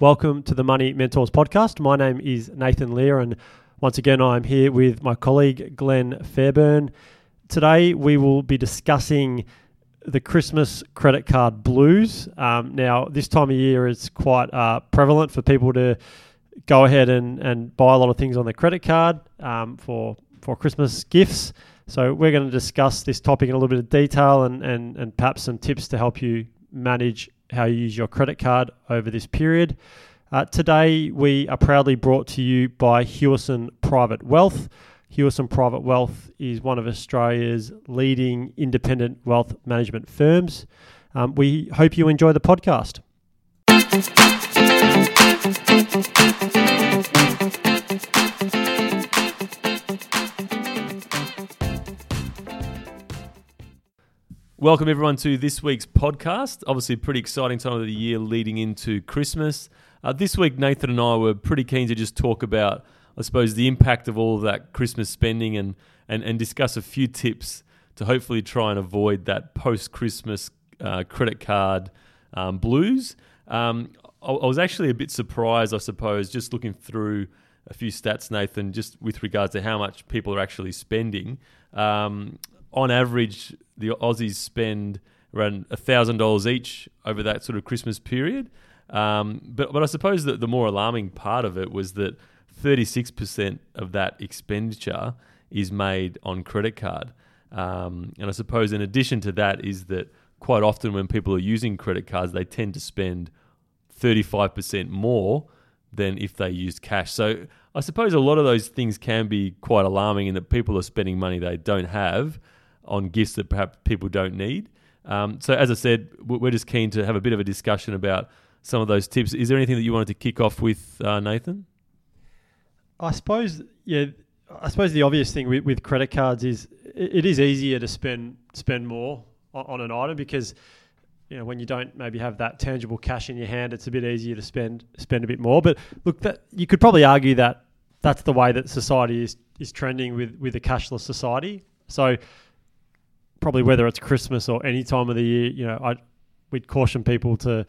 Welcome to the Money Mentors podcast. My name is Nathan Lear, and once again, I'm here with my colleague Glenn Fairburn. Today, we will be discussing the Christmas credit card blues. Um, now, this time of year is quite uh, prevalent for people to go ahead and, and buy a lot of things on their credit card um, for, for Christmas gifts. So, we're going to discuss this topic in a little bit of detail and, and, and perhaps some tips to help you manage how you use your credit card over this period. Uh, today, we are proudly brought to you by Hewison Private Wealth. Hewison Private Wealth is one of Australia's leading independent wealth management firms. Um, we hope you enjoy the podcast. Welcome everyone to this week's podcast. Obviously, a pretty exciting time of the year leading into Christmas. Uh, this week, Nathan and I were pretty keen to just talk about, I suppose, the impact of all of that Christmas spending and and, and discuss a few tips to hopefully try and avoid that post-Christmas uh, credit card um, blues. Um, I, I was actually a bit surprised, I suppose, just looking through a few stats, Nathan, just with regards to how much people are actually spending. Um, on average, the Aussies spend around thousand dollars each over that sort of Christmas period. Um, but but I suppose that the more alarming part of it was that thirty six percent of that expenditure is made on credit card. Um, and I suppose in addition to that is that quite often when people are using credit cards, they tend to spend thirty five percent more than if they used cash. So I suppose a lot of those things can be quite alarming in that people are spending money they don't have on gifts that perhaps people don't need. Um, so, as I said, we're just keen to have a bit of a discussion about some of those tips. Is there anything that you wanted to kick off with, uh, Nathan? I suppose, yeah. I suppose the obvious thing with, with credit cards is it, is easier to spend spend more on, on an item because you know when you don't maybe have that tangible cash in your hand, it's a bit easier to spend spend a bit more. But look, that you could probably argue that that's the way that society is is trending with with a cashless society. So probably whether it's Christmas or any time of the year, you know, I we'd caution people to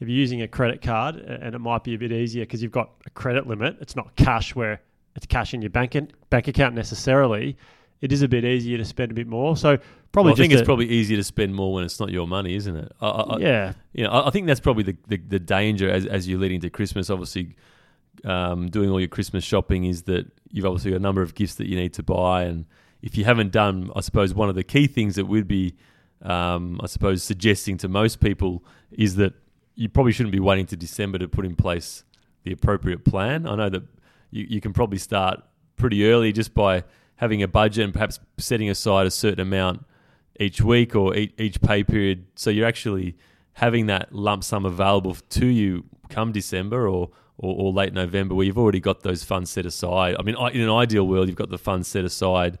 if you're using a credit card and it might be a bit easier because you've got a credit limit. It's not cash where it's cash in your bank bank account necessarily. It is a bit easier to spend a bit more. So probably, well, I think it's probably easier to spend more when it's not your money, isn't it? I, I, yeah, you know, I think that's probably the, the, the danger as as you're leading to Christmas. Obviously, um, doing all your Christmas shopping is that you've obviously got a number of gifts that you need to buy and if you haven't done, I suppose one of the key things that we'd be, um, I suppose, suggesting to most people is that you probably shouldn't be waiting to December to put in place the appropriate plan. I know that you, you can probably start pretty early just by having a budget and perhaps setting aside a certain amount each week or each, pay period. So you're actually having that lump sum available to you come December or, or, or, late November where you've already got those funds set aside. I mean, in an ideal world, you've got the funds set aside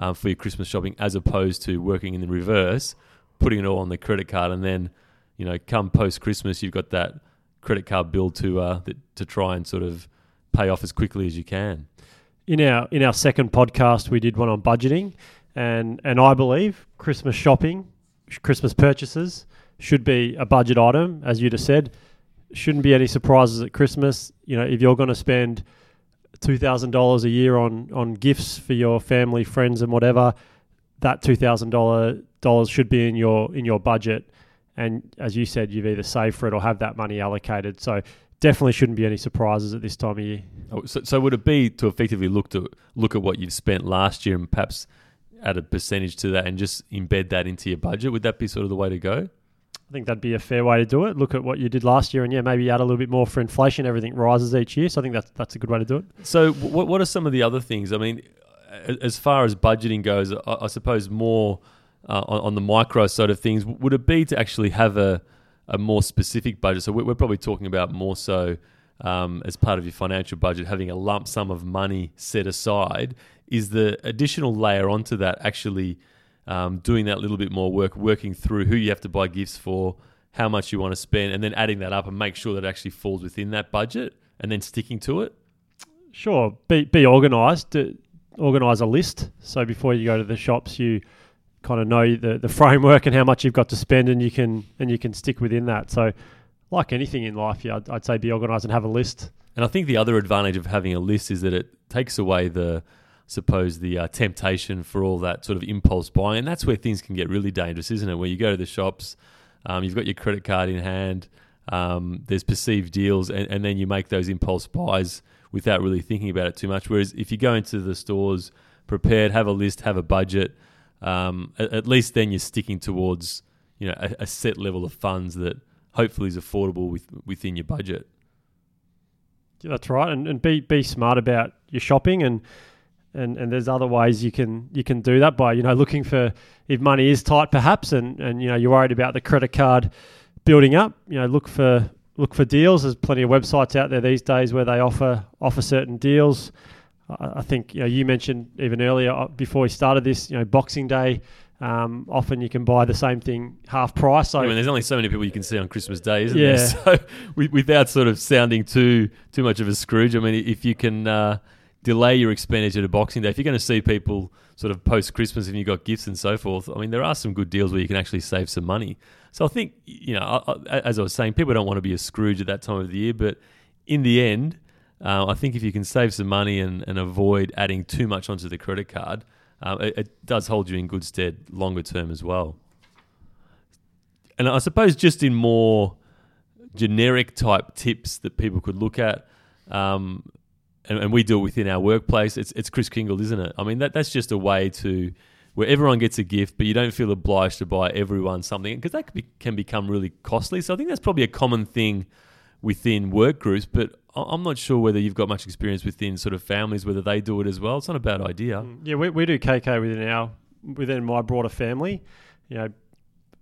um, for your Christmas shopping, as opposed to working in the reverse, putting it all on the credit card, and then you know, come post Christmas, you've got that credit card bill to uh, to try and sort of pay off as quickly as you can. In our in our second podcast, we did one on budgeting, and and I believe Christmas shopping, Christmas purchases should be a budget item, as you just said. Shouldn't be any surprises at Christmas. You know, if you're going to spend two thousand dollars a year on on gifts for your family, friends, and whatever, that two thousand dollars should be in your in your budget. And as you said, you've either saved for it or have that money allocated. So definitely shouldn't be any surprises at this time of year. Oh, so, so would it be to effectively look to look at what you've spent last year and perhaps add a percentage to that and just embed that into your budget? Would that be sort of the way to go? I think that'd be a fair way to do it. Look at what you did last year, and yeah, maybe add a little bit more for inflation. Everything rises each year, so I think that's that's a good way to do it. So, what what are some of the other things? I mean, as far as budgeting goes, I, I suppose more uh, on, on, the micro side of things, would it be to actually have a a more specific budget? So, we're, probably talking about more so um, as part of your financial budget, having a lump sum of money set aside. Is the additional layer onto that actually? Um, doing that little bit more work, working through who you have to buy gifts for, how much you want to spend, and then adding that up and make sure that it actually falls within that budget, and then sticking to it. Sure, be be organised. Organise a list. So before you go to the shops, you kind of know the, the framework and how much you've got to spend, and you can and you can stick within that. So like anything in life, yeah, I'd, I'd say be organised and have a list. And I think the other advantage of having a list is that it takes away the, suppose, the uh, temptation for all that sort of impulse buying. And that's where things can get really dangerous, isn't it? Where you go to the shops, um, you've got your credit card in hand, um, there's perceived deals, and, and then you make those impulse buys without really thinking about it too much. Whereas if you go into the stores prepared, have a list, have a budget, um, at, at, least then you're sticking towards you know a, a set level of funds that hopefully is affordable with, within your budget. Yeah, that's right, and, and be be smart about your shopping, and and and there's other ways you can you can do that by you know looking for if money is tight perhaps, and and you know you're worried about the credit card building up. You know, look for look for deals. There's plenty of websites out there these days where they offer offer certain deals. I think you know you mentioned even earlier uh, before we started this, you know, Boxing Day um, often you can buy the same thing half price. So I mean, there's only so many people you can see on Christmas Day, isn't yeah. there? So without sort of sounding too too much of a Scrooge, I mean, if you can uh, delay your expenditure to Boxing Day, if you're going to see people sort of post Christmas and you've got gifts and so forth, I mean, there are some good deals where you can actually save some money. So I think you know, as I was saying, people don't want to be a Scrooge at that time of the year, but in the end, uh, I think if you can save some money and, and avoid adding too much onto the credit card um, it, it, does hold you in good stead longer term as well. And I suppose just in more generic type tips that people could look at, um, and, and, we do it within our workplace. It's it's Kris Kringle, isn't it? I mean that that's just a way to where everyone gets a gift, but you don't feel obliged to buy everyone something because that can, be, can become really costly. So I think that's probably a common thing within work groups, but I'm not sure whether you've got much experience within sort of families, whether they do it as well. It's not a bad idea. Mm, yeah, we, we do KK within our within my broader family. You know,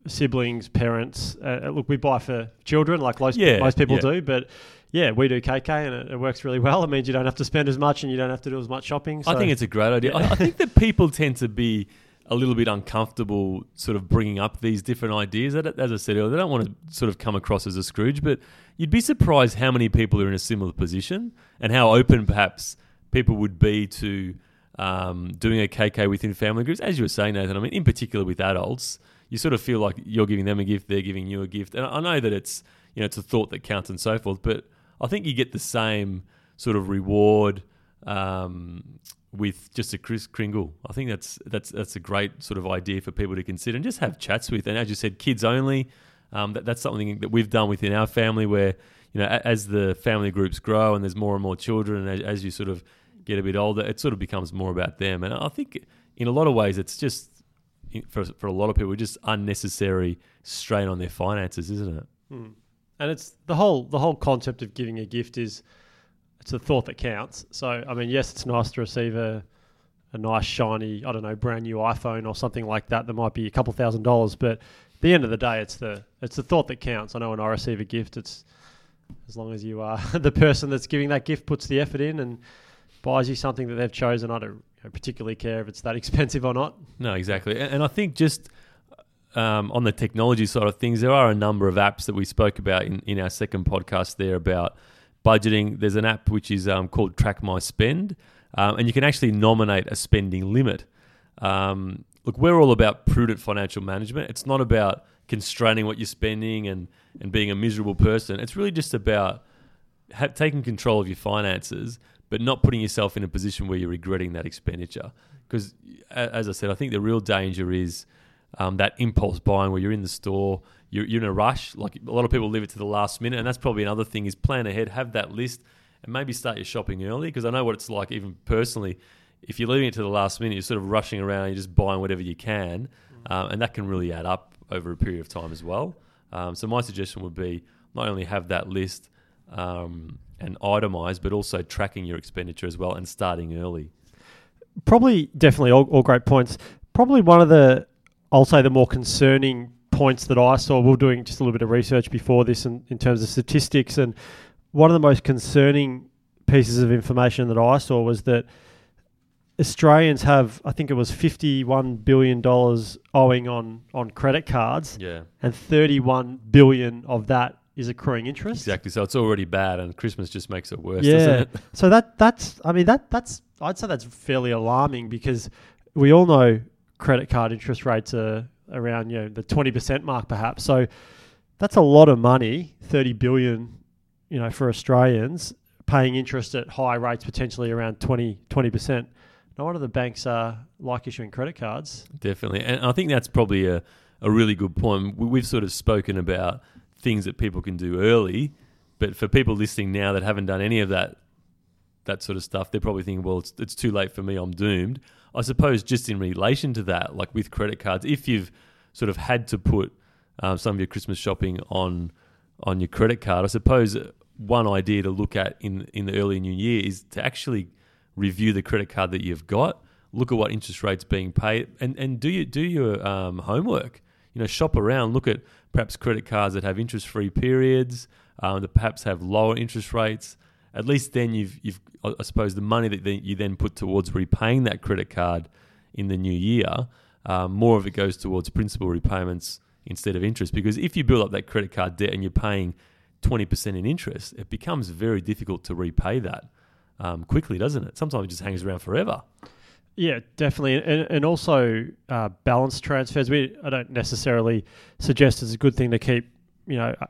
siblings, parents. Uh, uh look, we buy for children like most, yeah, most people yeah. do, but yeah, we do KK and it, it, works really well. It means you don't have to spend as much and you don't have to do as much shopping. So. I think it's a great idea. I, I think that people tend to be a little bit uncomfortable sort of bringing up these different ideas. As I said earlier, they don't want to sort of come across as a Scrooge, but you'd be surprised how many people are in a similar position and how open perhaps people would be to um, doing a KK within family groups. As you were saying, Nathan, I mean, in particular with adults, you sort of feel like you're giving them a gift, they're giving you a gift. And I know that it's, you know, it's a thought that counts and so forth, but I think you get the same sort of reward um, with just a Kris Kringle. I think that's that's that's a great sort of idea for people to consider and just have chats with. And as you said, kids only. Um, that, that's something that we've done within our family, where you know as the family groups grow and there's more and more children, and as, as you sort of get a bit older, it sort of becomes more about them. And I think in a lot of ways, it's just for for a lot of people, just unnecessary strain on their finances, isn't it? Mm. And it's the whole the whole concept of giving a gift is it's the thought that counts. So, I mean, yes, it's nice to receive a, a nice, shiny, I don't know, brand new iPhone or something like that that might be a couple thousand dollars. But at the end of the day, it's the it's the thought that counts. I know when I receive a gift, it's as long as you are the person that's giving that gift puts the effort in and buys you something that they've chosen. I don't particularly care if it's that expensive or not. No, exactly. And, and I think just um, on the technology side of things, there are a number of apps that we spoke about in, in our second podcast there about budgeting, there's an app which is um, called Track My Spend, um, and you can actually nominate a spending limit. Um, look, we're all about prudent financial management. It's not about constraining what you're spending and, and being a miserable person. It's really just about ha- taking control of your finances, but not putting yourself in a position where you're regretting that expenditure. Because, as I said, I think the real danger is um, that impulse buying where you're in the store you're, you're in a rush. Like a lot of people leave it to the last minute, and that's probably another thing is plan ahead, have that list, and maybe start your shopping early. Because I know what it's like, even personally. If you're leaving it to the last minute, you're sort of rushing around, you're just buying whatever you can, um, and that can really add up over a period of time as well. Um, so my suggestion would be not only have that list um, and itemize, but also tracking your expenditure as well and starting early. Probably, definitely, all, all great points. Probably one of the, I'll say, the more concerning points that I saw. We were doing just a little bit of research before this in, in terms of statistics, and one of the most concerning pieces of information that I saw was that Australians have, I think it was fifty-one billion dollars owing on on credit cards. Yeah, and thirty-one billion of that is accruing interest. Exactly. So it's already bad, and Christmas just makes it worse. Yeah. It? so that that's, I mean, that that's, I'd say that's fairly alarming because we all know credit card interest rates are around you know the twenty percent mark, perhaps. So that's a lot of money, thirty billion, you know, for Australians paying interest at high rates, potentially around 20 percent. No wonder the banks are like issuing credit cards. Definitely, and I think that's probably a a really good point. We- We've sort of spoken about things that people can do early, but for people listening now that haven't done any of that that sort of stuff, they're probably thinking, well, it's, it's too late for me, I'm doomed. I suppose just in relation to that, like with credit cards, if you've sort of had to put um, some of your Christmas shopping on on your credit card, I suppose one idea to look at in in the early new year is to actually review the credit card that you've got, look at what interest rates being paid, and and do you do your um, homework. You know, shop around, look at perhaps credit cards that have interest free periods, um, that perhaps have lower interest rates. At least then you've you've I suppose the money that you then put towards repaying that credit card in the new year, um, more of it goes towards principal repayments instead of interest. Because if you build up that credit card debt and you're paying twenty percent in interest, it becomes very difficult to repay that um, quickly, doesn't it? Sometimes it just hangs around forever. Yeah, definitely, and, and also uh, balance transfers. We I don't necessarily suggest it's a good thing to keep. You know, uh,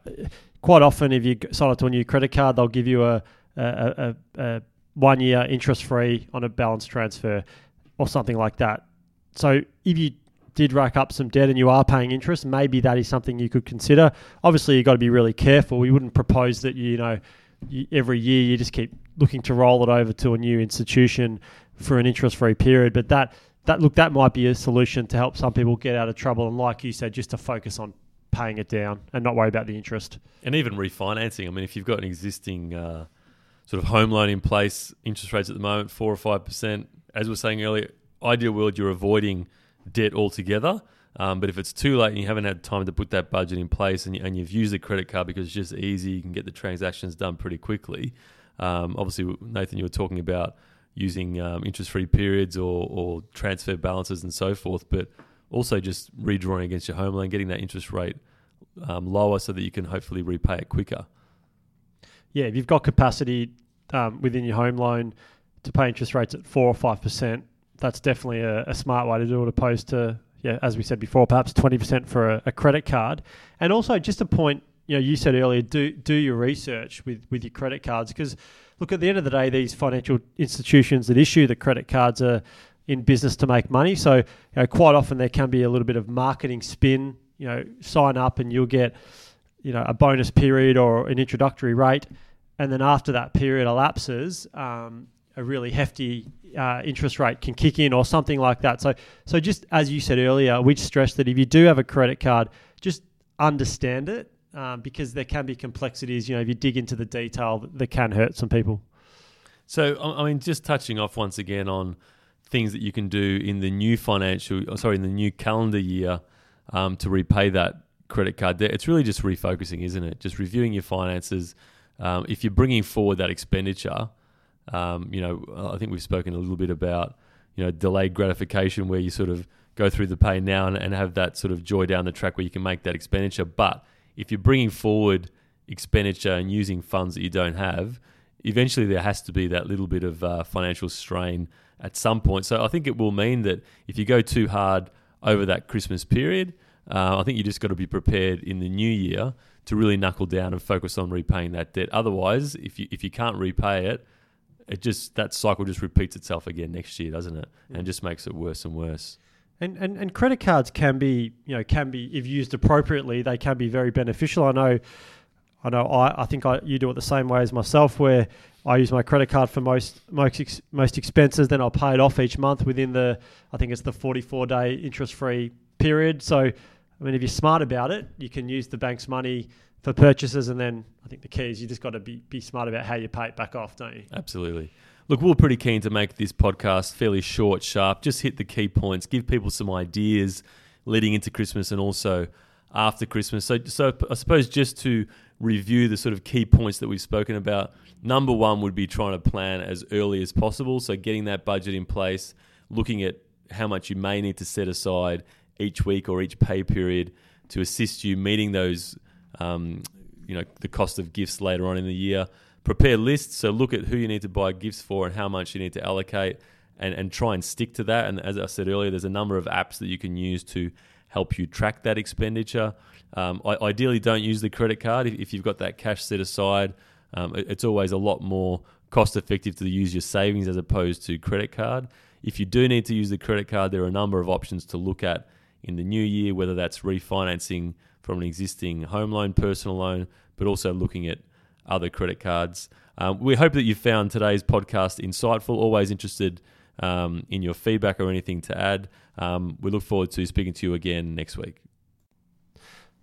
quite often if you sign up to a new credit card, they'll give you a a, a, a one year interest free on a balance transfer or something like that. So if you did rack up some debt and you are paying interest, maybe that is something you could consider. Obviously, you've got to be really careful. We wouldn't propose that you know you, every year you just keep looking to roll it over to a new institution for an interest-free period. But that that look that might be a solution to help some people get out of trouble. And like you said, just to focus on paying it down and not worry about the interest. And even refinancing. I mean, if you've got an existing uh, sort of home loan in place, interest rates at the moment four or five percent. As we were saying earlier, ideal world you're avoiding debt altogether. Um, but if it's too late and you haven't had time to put that budget in place and, you, and you've used the credit card because it's just easy, you can get the transactions done pretty quickly. Um, obviously, Nathan, you were talking about using um, interest-free periods or, or transfer balances and so forth, but also just redrawing against your home loan, getting that interest rate um, lower so that you can hopefully repay it quicker. Yeah, if you've got capacity um, within your home loan to pay interest rates at four or five percent, that's definitely a, a smart way to do it, opposed to yeah, as we said before, perhaps twenty percent for a, a credit card. And also, just a point, you know, you said earlier, do do your research with with your credit cards because look, at the end of the day, these financial institutions that issue the credit cards are in business to make money. So, you know, quite often there can be a little bit of marketing spin. You know, sign up and you'll get, you know, a bonus period or an introductory rate, and then after that period elapses, um, a really hefty uh, interest rate can kick in or something like that. So, so just as you said earlier, we stress that if you do have a credit card, just understand it um, because there can be complexities. You know, if you dig into the detail, that can hurt some people. So, I mean, just touching off once again on things that you can do in the new financial, sorry, in the new calendar year um, to repay that credit card debt. It's really just refocusing, isn't it? Just reviewing your finances. Um, if you're bringing forward that expenditure, um, you know, I think we've spoken a little bit about, you know, delayed gratification where you sort of go through the pain now and, and have that sort of joy down the track where you can make that expenditure. But if you're bringing forward expenditure and using funds that you don't have, eventually there has to be that little bit of uh, financial strain at some point. So I think it will mean that if you go too hard over that Christmas period, uh, I think you just got to be prepared in the new year to really knuckle down and focus on repaying that debt. Otherwise, if you if you can't repay it, it just that cycle just repeats itself again next year, doesn't it? And just makes it worse and worse. And, and and credit cards can be you know can be if used appropriately they can be very beneficial. I know, I know I, I think I you do it the same way as myself where I use my credit card for most most ex, most expenses. Then I'll pay it off each month within the I think it's the forty four day interest free period. So I mean if you're smart about it, you can use the bank's money for purchases, and then I think the key is you just got to be be smart about how you pay it back off, don't you? Absolutely. Look, we we're pretty keen to make this podcast fairly short, sharp, just hit the key points, give people some ideas leading into Christmas and also after Christmas. So, so I suppose just to review the sort of key points that we've spoken about, number one would be trying to plan as early as possible. So, getting that budget in place, looking at how much you may need to set aside each week or each pay period to assist you meeting those, um, you know, the cost of gifts later on in the year prepare lists. So look at who you need to buy gifts for and how much you need to allocate, and, and try and stick to that. And as I said earlier, there's a number of apps that you can use to help you track that expenditure. Um, I, ideally, don't use the credit card if, if you've got that cash set aside. Um, it, it's always a lot more cost effective to use your savings as opposed to credit card. If you do need to use the credit card, there are a number of options to look at in the new year, whether that's refinancing from an existing home loan, personal loan, but also looking at other credit cards. Um, we hope that you found today's podcast insightful. Always interested um, in your feedback or anything to add. Um, we look forward to speaking to you again next week.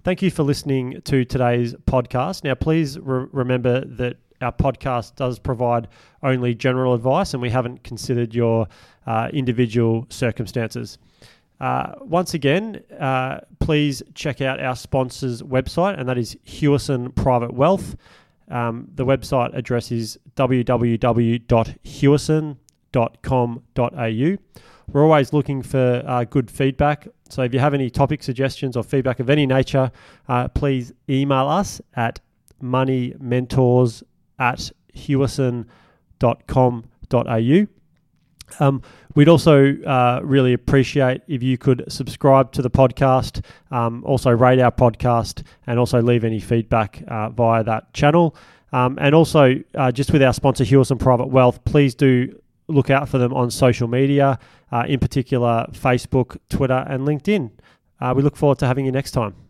Thank you for listening to today's podcast. Now, please re- remember that our podcast does provide only general advice and we haven't considered your uh, individual circumstances. Uh, once again, uh, please check out our sponsor's website, and that is Hewison Private Wealth. Um, the website address is www.hewison.com.au. We're always looking for uh, good feedback. So if you have any topic suggestions or feedback of any nature, uh, please email us at moneymentors at hewison.com.au. Um, we'd also uh, really appreciate if you could subscribe to the podcast, um, also rate our podcast, and also leave any feedback uh, via that channel. Um, and also, uh, just with our sponsor, Hewison Private Wealth, please do look out for them on social media, uh, in particular Facebook, Twitter, and LinkedIn. Uh, we look forward to having you next time.